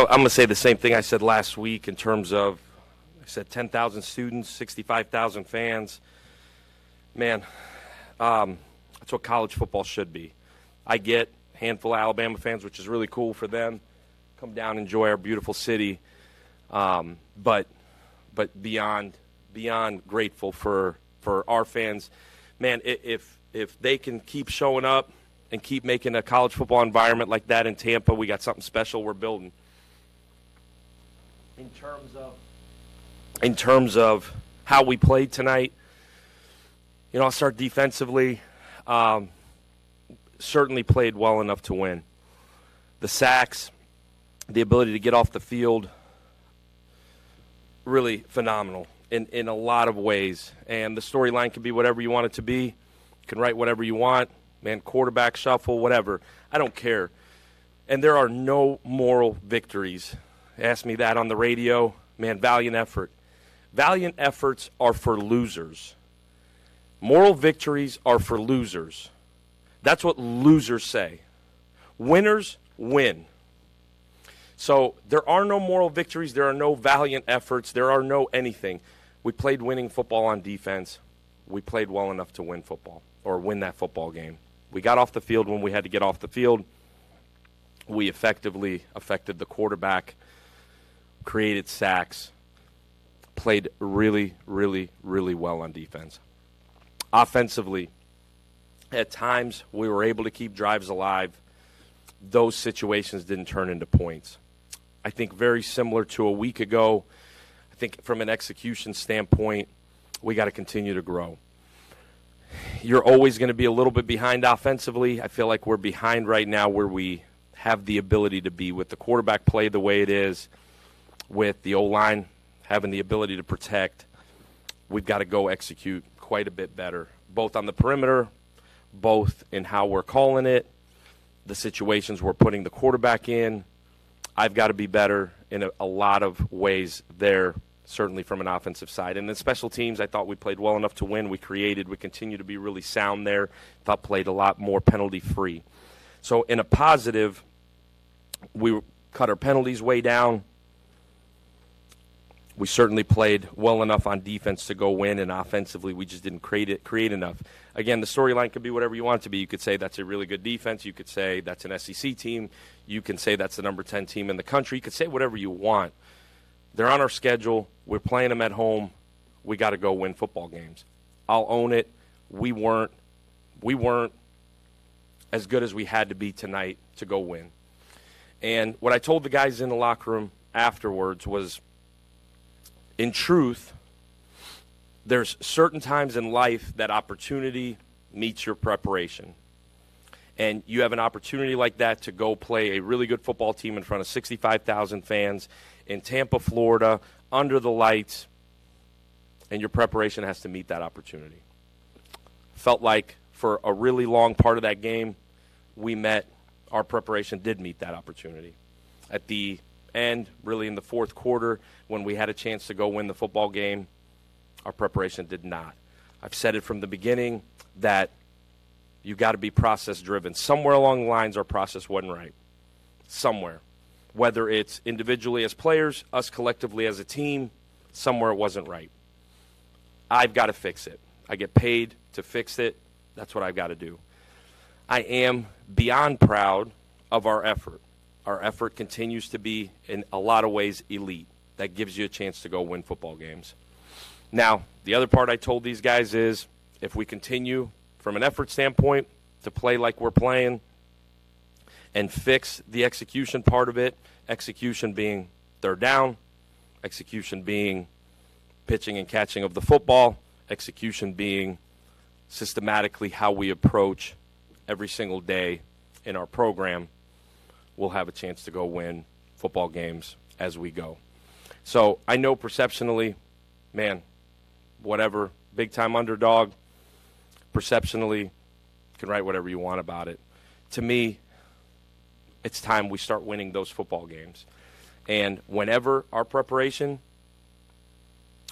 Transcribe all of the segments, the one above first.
I'm going to say the same thing I said last week in terms of I said 10,000 students, 65,000 fans. Man, um, that's what college football should be. I get a handful of Alabama fans, which is really cool for them. Come down, enjoy our beautiful city. Um, but but beyond beyond grateful for for our fans. Man, if if they can keep showing up and keep making a college football environment like that in Tampa, we got something special we're building. In terms of in terms of how we played tonight, you know, I'll start defensively. Um, certainly played well enough to win. The sacks, the ability to get off the field, really phenomenal in, in a lot of ways. And the storyline can be whatever you want it to be. You can write whatever you want. Man, quarterback shuffle, whatever. I don't care. And there are no moral victories. Ask me that on the radio. Man, valiant effort. Valiant efforts are for losers. Moral victories are for losers. That's what losers say. Winners win. So there are no moral victories. There are no valiant efforts. There are no anything. We played winning football on defense. We played well enough to win football or win that football game. We got off the field when we had to get off the field. We effectively affected the quarterback, created sacks, played really, really, really well on defense. Offensively, at times we were able to keep drives alive. Those situations didn't turn into points. I think very similar to a week ago. I think from an execution standpoint, we got to continue to grow. You're always going to be a little bit behind offensively. I feel like we're behind right now where we have the ability to be with the quarterback play the way it is, with the O line having the ability to protect. We've got to go execute quite a bit better, both on the perimeter, both in how we're calling it, the situations we're putting the quarterback in. I've got to be better in a, a, lot of ways there, certainly from an offensive side. And then special teams, I thought we played well enough to win. We created, we continue to be really sound there. Thought played a lot more penalty free. So, in a positive, we cut our penalties way down we certainly played well enough on defense to go win, and offensively, we just didn't create it, create enough. Again, the storyline could be whatever you want it to be. You could say that's a really good defense. You could say that's an SEC team. You can say that's the number 10 team in the country. You could say whatever you want. They're on our schedule. We're playing them at home. We got to go win football games. I'll own it. We weren't. We weren't as good as we had to be tonight to go win. And what I told the guys in the locker room afterwards was in truth, there's certain times in life that opportunity meets your preparation. And you have an opportunity like that to go play a really good football team in front of 65,000 fans in Tampa, Florida, under the lights, and your preparation has to meet that opportunity. Felt like for a really long part of that game, we met, our preparation did meet that opportunity. At the end, really in the fourth quarter, when we had a chance to go win the football game, our preparation did not. I've said it from the beginning that you got to be process driven. Somewhere along the lines, our process wasn't right. Somewhere. Whether it's individually as players, us collectively as a team, somewhere it wasn't right. I've got to fix it. I get paid to fix it. That's what I've got to do. I am beyond proud of our effort our effort continues to be, in a lot of ways, elite. That gives you a chance to go win football games. Now, the other part I told these guys is if we continue from an effort standpoint to play like we're playing and fix the execution part of it, execution being third down, execution being pitching and catching of the football, execution being systematically how we approach every single day in our program we'll have a chance to go win football games as we go. So I know perceptionally, man, whatever, big time underdog, perceptionally, you can write whatever you want about it. To me, it's time we start winning those football games. And whenever our preparation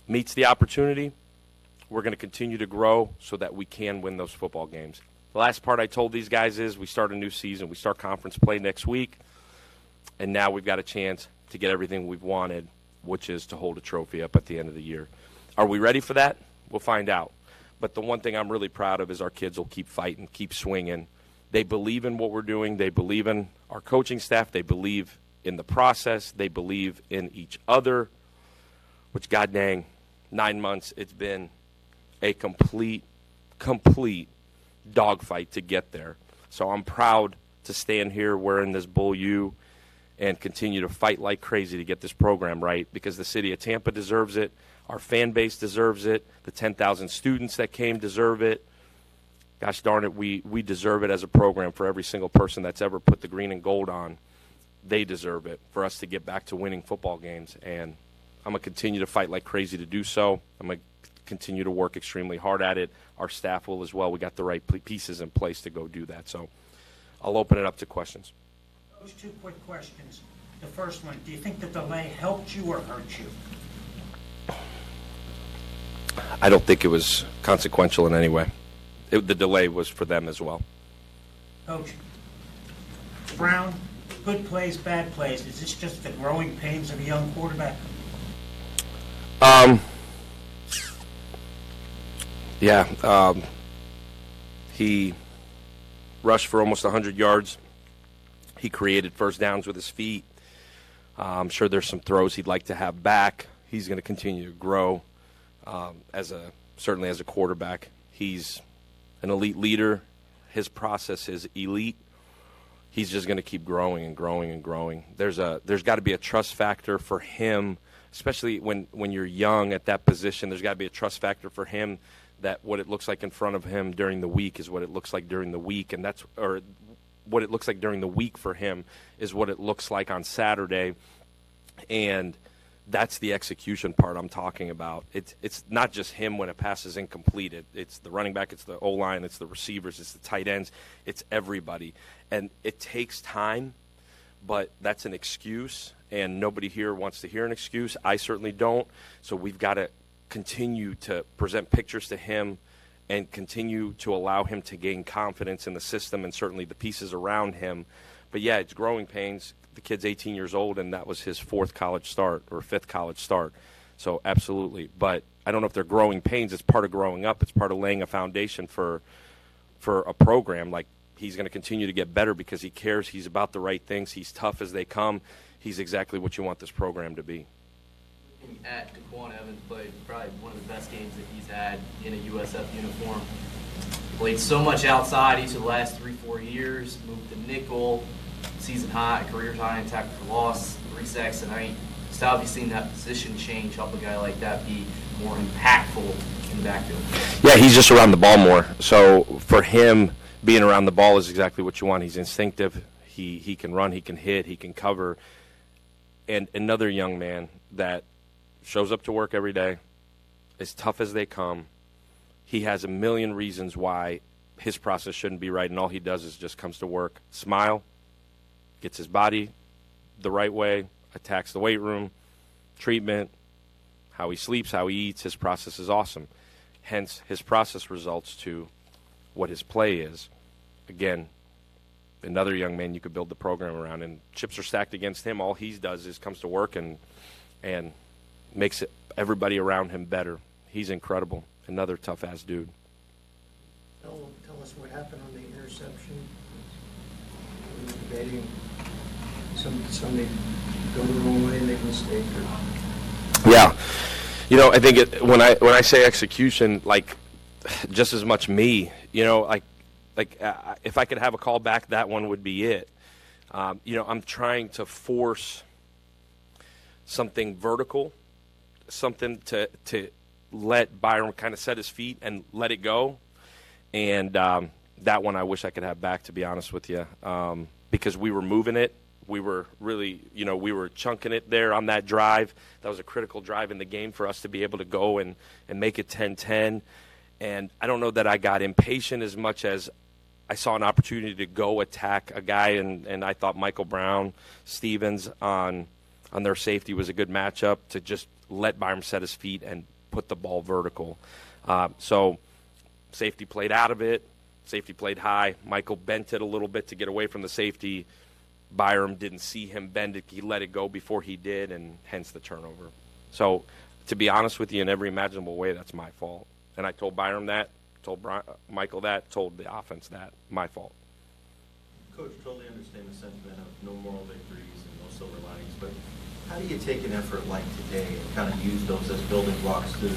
meets the opportunity, we're going to continue to grow so that we can win those football games. The last part I told these guys is we start a new season. We start conference play next week. and now we've got a chance to get everything we've wanted, which is to hold a trophy up at the end of the year. Are we ready for that? We'll find out. But the one thing I'm really proud of is our kids will keep fighting, keep swinging. They believe in what we're doing. They believe in our coaching staff. They believe in the process. They believe in each other, which, god dang, nine months, it's been a complete, complete dogfight to get there. So I'm proud to stand here wearing this Bull U and continue to fight like crazy to get this program right because the city of Tampa deserves it. Our fan base deserves it. The 10,000 students that came deserve it. Gosh darn it, we, we deserve it as a program for every single person that's ever put the green and gold on. They deserve it for us to get back to winning football games. And I'm going to continue to fight like crazy to do so. I'm going to continue to work extremely hard at it. Our staff will as well. We got the right pieces in place to go do that. So I'll open it up to questions. Those two quick questions. The first one, do you think the delay helped you or hurt you? I don't think it was consequential in any way. It, the delay was for them as well. Coach, Brown, good plays, bad plays. Is this just the growing pains of a young quarterback? Um. Yeah. Um, he rushed for almost 100 yards. He created first downs with his feet. Uh, I'm sure there's some throws he'd like to have back. He's going to continue to grow um, as a certainly as a quarterback. He's an elite leader. His process is elite. He's just going to keep growing and growing and growing. There's a there's got to be a trust factor for him, especially when when you're young at that position. There's got to be a trust factor for him that what it looks like in front of him during the week is what it looks like during the week, and that's or what it looks like during the week for him is what it looks like on Saturday, and that's the execution part I'm talking about. It's it's not just him when a pass is incomplete. It, it's the running back, it's the O line, it's the receivers, it's the tight ends, it's everybody, and it takes time. But that's an excuse, and nobody here wants to hear an excuse. I certainly don't. So we've got to continue to present pictures to him and continue to allow him to gain confidence in the system and certainly the pieces around him. But yeah, it's growing pains the kid's 18 years old, and that was his fourth college start or fifth college start. So absolutely, but I don't know if they're growing pains. It's part of growing up. It's part of laying a foundation for for a program. Like he's going to continue to get better because he cares. He's about the right things. He's tough as they come. He's exactly what you want this program to be. At Daquan Evans played probably one of the best games that he's had in a USF uniform. Played so much outside each of the last three, four years. Moved to nickel, season high, career high in tackle for loss, three sacks tonight. So obviously seen that position change, help a guy like that be more impactful in the backfield. Yeah, he's just around the ball more. So for him, being around the ball is exactly what you want. He's instinctive. He he can run. He can hit. He can cover. And another young man that shows up to work every day, as tough as they come. He has a million reasons why his process shouldn't be right, and all he does is just comes to work, smile, gets his body the right way, attacks the weight room, treatment, how he sleeps, how he eats. His process is awesome. Hence, his process results to what his play is. Again, another young man you could build the program around, and chips are stacked against him. All he does is comes to work and and makes it, everybody around him better. He's incredible. Another tough ass dude. Tell, tell us what happened on the interception. We were debating some somebody go the wrong way, make a mistake. Or... Yeah, you know, I think it, when I when I say execution, like just as much me. You know, like like uh, if I could have a call back, that one would be it. Um, you know, I'm trying to force something vertical, something to to let Byrum kind of set his feet and let it go, and um, that one I wish I could have back. To be honest with you, um, because we were moving it we were really, you know, we were chunking it there on that drive. That was a critical drive in the game for us to be able to go and, and make it 10 10. And I don't know that I got impatient as much as I saw an opportunity to go attack a guy, and, and I thought Michael Brown, Stephens on, on their safety was a good matchup to just let Byrum set his feet and put the ball vertical. Uh, so safety played out of it. Safety played high. Michael bent it a little bit to get away from the safety Byrum didn't see him bend it. He let it go before he did, and hence the turnover. So, to be honest with you, in every imaginable way, that's my fault. And I told Byrum that, told Bri- Michael that, told the offense that. My fault. Coach, totally understand the sentiment of no moral victories and no silver linings, but how do you take an effort like today and kind of use those as building blocks to,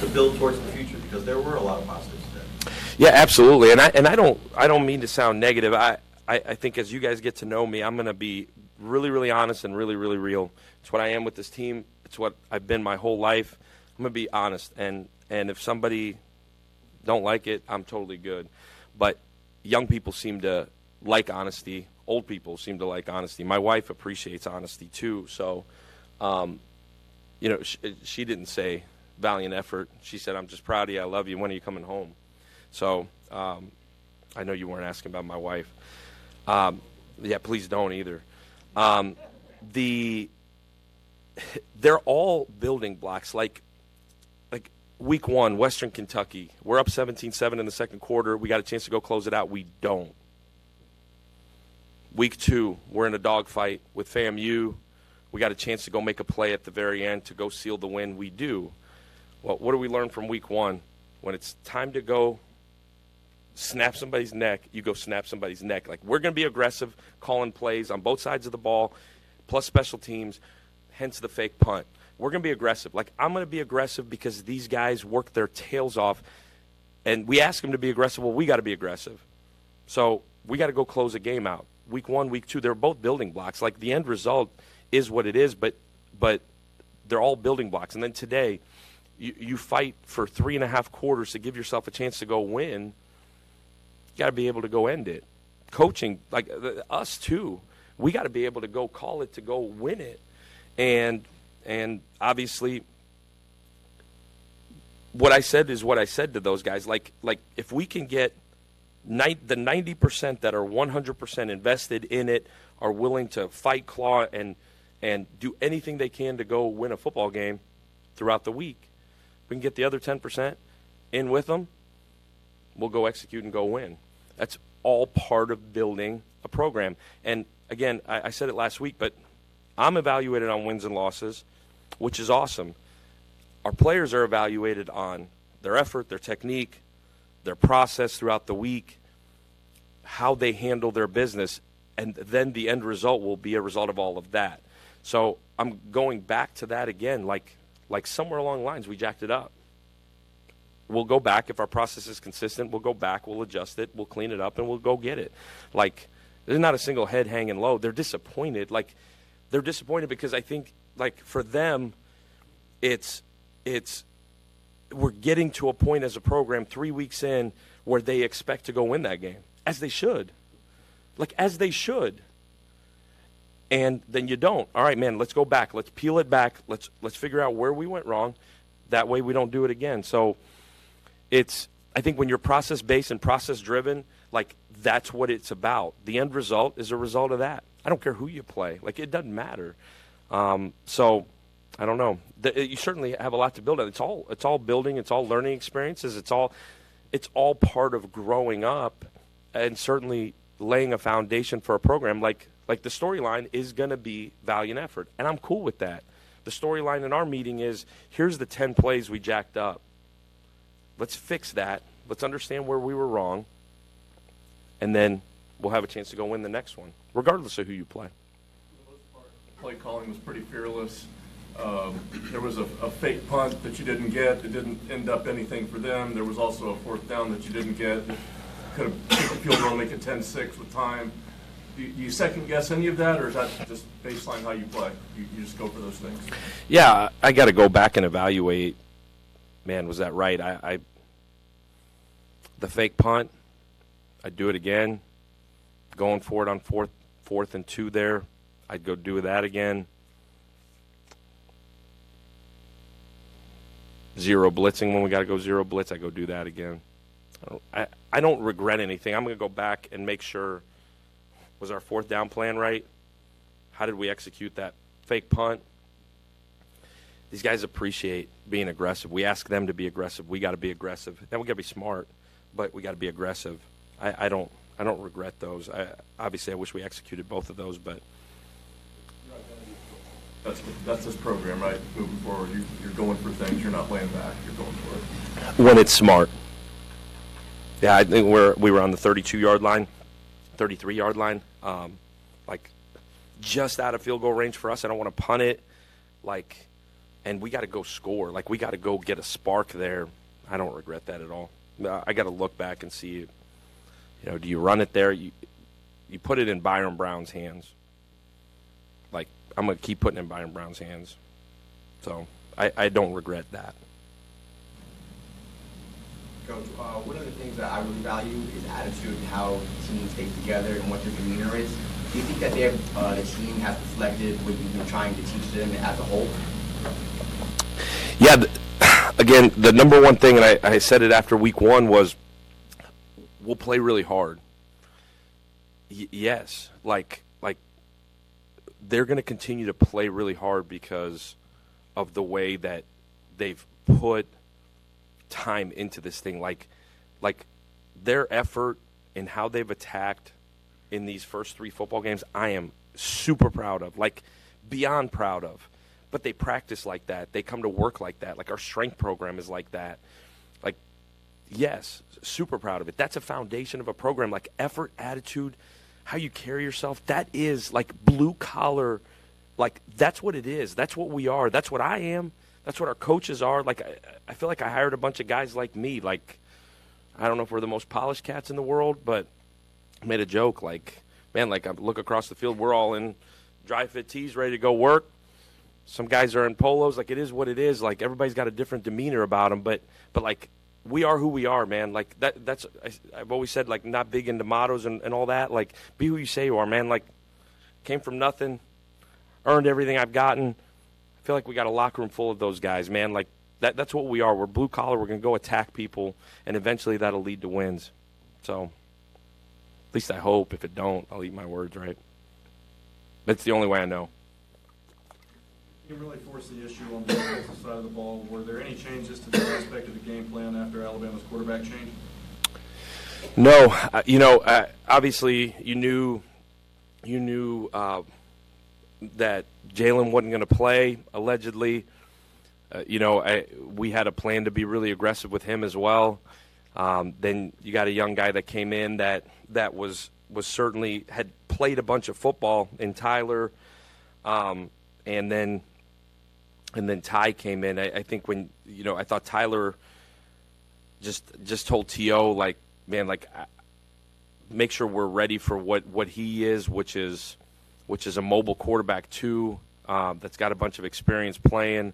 to build towards the future? Because there were a lot of positives today. Yeah, absolutely. And I and I don't I don't mean to sound negative. I I, I think as you guys get to know me, I'm going to be really really honest and really really real. It's what I am with this team. It's what I've been my whole life. I'm going to be honest and and if somebody don't like it, I'm totally good. But young people seem to like honesty. Old people seem to like honesty. My wife appreciates honesty too. So, um, you know, she, she didn't say valiant effort. She said, "I'm just proud of you. I love you. When are you coming home?" So, um, I know you weren't asking about my wife. Um, yeah, please don't either. Um, the they're all building blocks. Like like week one, Western Kentucky, we're up 17-7 in the second quarter. We got a chance to go close it out. We don't. Week two, we're in a dogfight with FAMU. We got a chance to go make a play at the very end to go seal the win. We do. Well, what do we learn from week one? When it's time to go snap somebody's neck, you go snap somebody's neck. Like we're going to be aggressive, calling plays on both sides of the ball, plus special teams. Hence the fake punt. We're going to be aggressive. Like I'm going to be aggressive because these guys work their tails off, and we ask them to be aggressive. Well, we got to be aggressive. So we got to go close a game out. Week one, week two, they're both building blocks. Like the end result is what it is, but but they're all building blocks. And then today, you, you fight for three and a half quarters to give yourself a chance to go win. You got to be able to go end it. Coaching, like uh, us too, we got to be able to go call it to go win it, and and obviously, what I said is what I said to those guys. Like like if we can get the ninety percent that are one hundred percent invested in it, are willing to fight, claw, and and do anything they can to go win a football game throughout the week. We can get the other ten percent in with them we'll go execute and go win. That's all part of building a program. And again, I, I, said it last week, but I'm evaluated on wins and losses, which is awesome. Our players are evaluated on their effort, their technique, their process throughout the week, how they handle their business, and then the end result will be a result of all of that. So I'm going back to that again, like like somewhere along the lines we jacked it up we'll go back if our process is consistent. We'll go back, we'll adjust it, we'll clean it up, and we'll go get it. Like there's not a single head hanging low. They're disappointed. Like they're disappointed because I think like for them, it's it's we're getting to a point as a program three weeks in where they expect to go win that game as they should, like as they should. And then you don't. All right, man. Let's go back. Let's peel it back. Let's let's figure out where we went wrong. That way we don't do it again. So it's I think when you're process based and process driven, like that's what it's about. The end result is a result of that. I don't care who you play. Like it doesn't matter. Um, so I don't know. The, you certainly have a lot to build on. It's all it's all building. It's all learning experiences. It's all it's all part of growing up, and certainly laying a foundation for a program like like the storyline is going to be valiant effort, and I'm cool with that. The storyline in our meeting is here's the ten plays we jacked up Let's fix that. Let's understand where we were wrong. And then we'll have a chance to go win the next one, regardless of who you play. For the most part, the play calling was pretty fearless. Um, there was a, a, fake punt that you didn't get. It didn't end up anything for them. There was also a fourth down that you didn't get. Could have field goal, make it 10-6 with time. Do you, do you, second guess any of that, or is that just baseline how you play? You, you just go for those things. Yeah, I got to go back and evaluate man, was that right? I, I the fake punt. I'd do it again. Going for it on fourth, fourth and two there. I'd go do that again. Zero blitzing when we got to go zero blitz. I go do that again. I don't, I, I don't regret anything. I'm going to go back and make sure was our fourth down plan right? How did we execute that fake punt? these guys appreciate being aggressive. We ask them to be aggressive. We got to be aggressive. Then we got to be smart, but we got to be aggressive. I, I, don't I don't regret those. I, obviously, I wish we executed both of those, but That's, that's this program, right? Moving forward, you, you're going for things, you're not laying back, you're going for it. when it's smart. Yeah, I think we're we were on the 32 yard line, 33 yard line, um, like just out of field goal range for us. I don't want to punt it, like, and we got to go score. Like we got to go get a spark there. I don't regret that at all. Uh, I got to look back and see, you know, do you run it there? You you put it in Byrum Brown's hands. I'm gonna keep putting it in Byrum Brown's hands. So I, I don't regret that. Coach, uh, one of the things that I really value is attitude and how teams stay together and what their demeanor is. Do you think that they have, uh, the team has reflected what you've been trying to teach them as a whole? Yeah, th- again, the number one thing, and I, I said it after week one, was we'll play really hard. Y- yes, like they're going to continue to play really hard because of the way that they've put time into this thing. Like like their effort and how they've attacked in these first three football games, I am super proud of. Like beyond proud of. But they practice like that. They come to work like that. Like our strength program is like that. Like yes, super proud of it. That's a foundation of a program like effort, attitude, how you carry yourself. That is like blue collar like that's what it is. That's what we are. That's what I am. That's what our coaches are. Like I, I feel like I hired a bunch of guys like me. Like I don't know if we're the most polished cats in the world, but I made a joke like, man, like I look across the field, we're all in dry fit tees, ready to go work. Some guys are in polos. Like it is what it is. Like everybody's got a different demeanor about them, but but like we are who we are, man. Like that. That's I, I've always said like not big into mottos and, and all that. Like be who you say you are, man. Like came from nothing, earned everything I've gotten. I feel like we got a locker room full of those guys, man. Like that. That's what we are. We're blue collar. We're gonna go attack people, and eventually that'll lead to wins. So at least I hope. If it don't, I'll eat my words, right? That's the only way I know. You really forced the issue on the defensive side of the ball. Were there any changes to the aspect of the game plan after Alabama's quarterback change? No, uh, you know, uh, obviously you knew, you knew uh, that Jalen wasn't going to play allegedly. Uh, you know, I, we had a plan to be really aggressive with him as well. Um, then you got a young guy that came in that that was was certainly had played a bunch of football in Tyler, um, and then and then Ty came in. I, I think when you know I thought Tyler just just told To like man like make sure we're ready for what what he is, which is which is a mobile quarterback too. Uh, that's got a bunch of experience playing.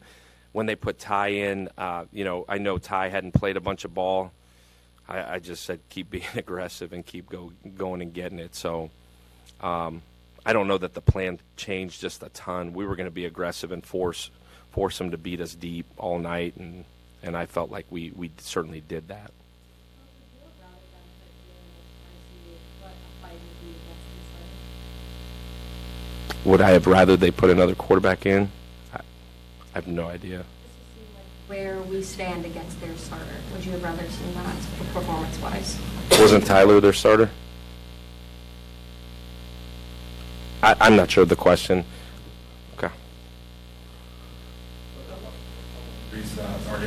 When they put Ty in, uh, you know, I know Ty hadn't played a bunch of ball. I, I just said keep being aggressive and keep go, going and getting it. So um, I don't know that the plan changed just a ton. We were going to be aggressive and force force them to beat us deep all night, and and I felt like we we certainly did that. Would I have rather they put another quarterback in? I, I have no idea. Where we stand against their starter. Would you have rather seen that performance-wise? Wasn't Tyler their starter? I, I'm not sure of the question. Okay. Reese,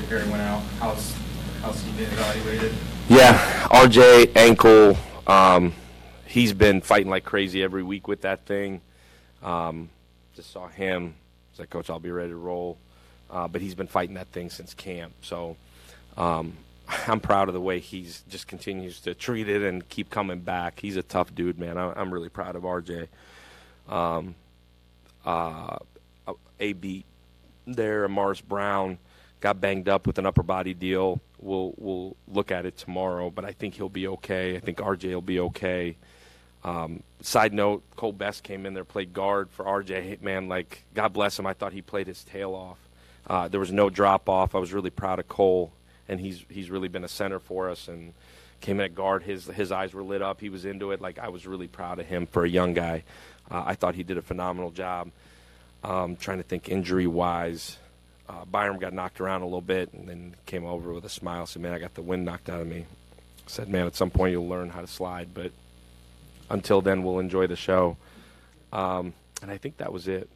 Perry went out. How's, how's he been evaluated? Yeah, RJ ankle. Um, he's been fighting like crazy every week with that thing. Um, just saw him. Said, Coach, I'll be ready to roll. Uh, but he's been fighting that thing since camp. So um, I'm proud of the way he's just continues to treat it and keep coming back. He's a tough dude, man. I, I'm really proud of RJ. Um, uh, AB there, Mars Brown got banged up with an upper body deal. We'll we'll look at it tomorrow, but I think he'll be okay. I think RJ will be okay. Um, side note: Cole Best came in there, played guard for RJ. Man, like God bless him. I thought he played his tail off. Uh, there was no drop off. I was really proud of Cole, and he's he's really been a center for us. And came in at guard. His his eyes were lit up. He was into it. Like I was really proud of him for a young guy. Uh, I thought he did a phenomenal job. Um, trying to think injury wise. Uh, Byrum got knocked around a little bit and then came over with a smile. Said, "Man, I got the wind knocked out of me." Said, "Man, at some point you'll learn how to slide." But until then, we'll enjoy the show. Um, and I think that was it.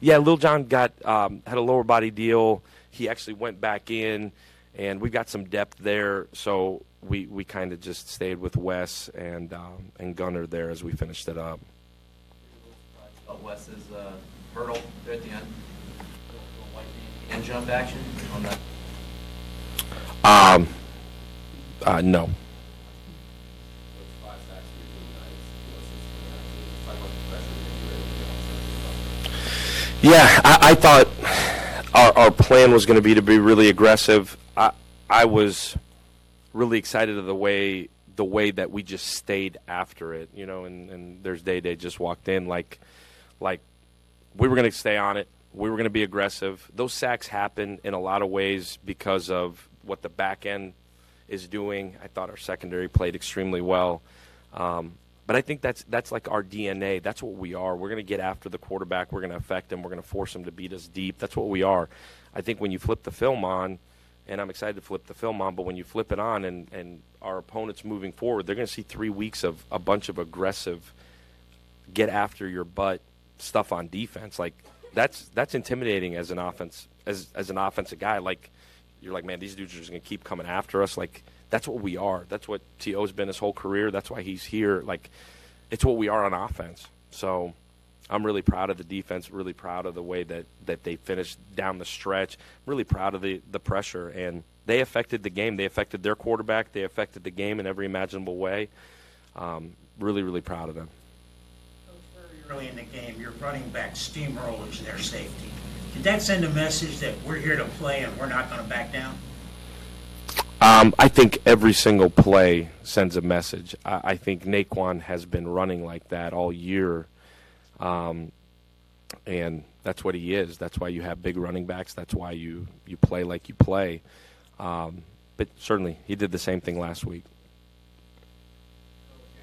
Yeah, Lil John got um, had a lower body deal. He actually went back in, and we got some depth there. So we, we kind of just stayed with Wes and um, and Gunner there as we finished it up. Wes's uh, hurdle at the end. And jump action on that. Um, uh, no. Yeah, I, I thought our, our plan was going to be to be really aggressive. I I was really excited of the way the way that we just stayed after it, you know. And, and there's Day Day just walked in like like we were going to stay on it. We were going to be aggressive. Those sacks happen in a lot of ways because of what the back end is doing. I thought our secondary played extremely well. Um, but I think that's that's like our DNA. That's what we are. We're going to get after the quarterback. We're going to affect him. We're going to force him to beat us deep. That's what we are. I think when you flip the film on, and I'm excited to flip the film on, but when you flip it on and, and our opponents moving forward, they're going to see three weeks of a bunch of aggressive, get after your butt stuff on defense. Like that's that's intimidating as an offense as as an offensive guy. Like you're like, man, these dudes are just to keep coming after us. Like that's what we are. That's what T.O.'s been his whole career. That's why he's here. Like, it's what we are on offense. So I'm really proud of the defense, really proud of the way that, that they finished down the stretch, really proud of the, the pressure. And they affected the game. They affected their quarterback. They affected the game in every imaginable way. Um, really, really proud of them. Early in the game, your running back steamrollers their safety. Did that send a message that we're here to play and we're not going to back down? Um, I think every single play sends a message. I, I think Nay'Quan has been running like that all year, um, and that's what he is. That's why you have big running backs. That's why you you play like you play. Um, but certainly, he did the same thing last week.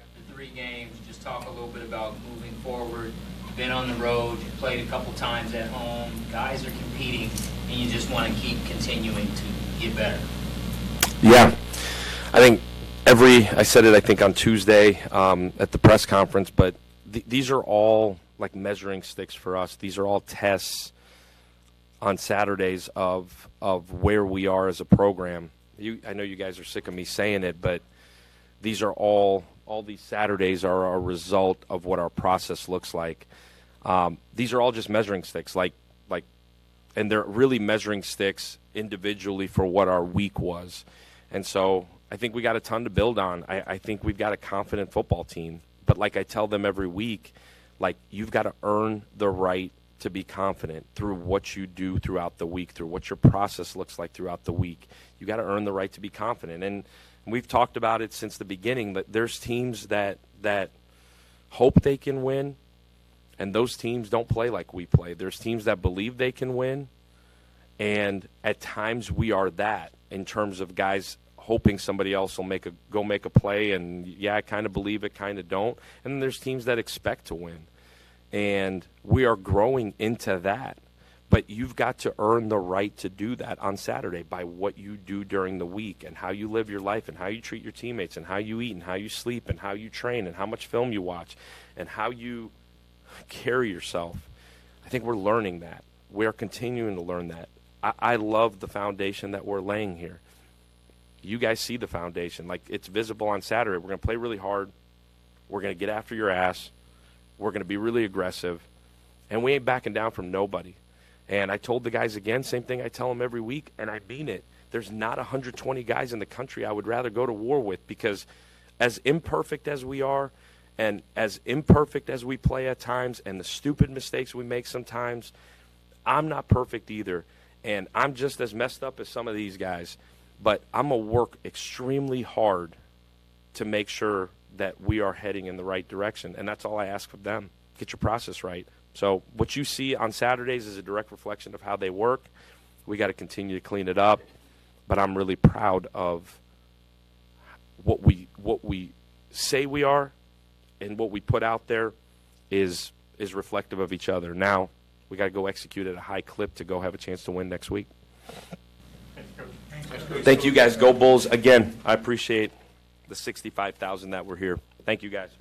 After three games, just talk a little bit about moving forward. Been on the road, played a couple times at home. Guys are competing, and you just want to keep continuing to get better. Yeah, I think every I said it. I think on Tuesday um, at the press conference, but th- these are all like measuring sticks for us. These are all tests on Saturdays of of where we are as a program. You, I know you guys are sick of me saying it, but these are all all these Saturdays are a result of what our process looks like. Um, these are all just measuring sticks, like like, and they're really measuring sticks individually for what our week was. And so I think we got a ton to build on. I, I think we've got a confident football team. But like I tell them every week, like you've got to earn the right to be confident through what you do throughout the week, through what your process looks like throughout the week. You got to earn the right to be confident. And we've talked about it since the beginning but there's teams that that hope they can win and those teams don't play like we play. There's teams that believe they can win and at times we are that in terms of guys hoping somebody else will make a go make a play and yeah i kind of believe it kind of don't. And then there's teams that expect to win. And we are growing into that but you've got to earn the right to do that on saturday by what you do during the week and how you live your life and how you treat your teammates and how you eat and how you sleep and how you train and how much film you watch and how you carry yourself i think we're learning that we are continuing to learn that I, I love the foundation that we're laying here. You guys see the foundation. Like it's visible on Saturday. We're going to play really hard. We're going to get after your ass. We're going to be really aggressive. And we ain't backing down from nobody. And I told the guys again, same thing I tell them every week, and I mean it. There's not 120 guys in the country I would rather go to war with because, as imperfect as we are, and as imperfect as we play at times, and the stupid mistakes we make sometimes, I'm not perfect either and I'm just as messed up as some of these guys, but I'm going to work extremely hard to make sure that we are heading in the right direction. And that's all I ask of them. Get your process right. So, what you see on Saturdays is a direct reflection of how they work. We got to continue to clean it up, but I'm really proud of what we what we say we are and what we put out there is is reflective of each other. Now, we got to go execute at a high clip to go have a chance to win next week. Thank you guys. Go Bulls. Again, I appreciate the 65,000 that were here. Thank you, guys.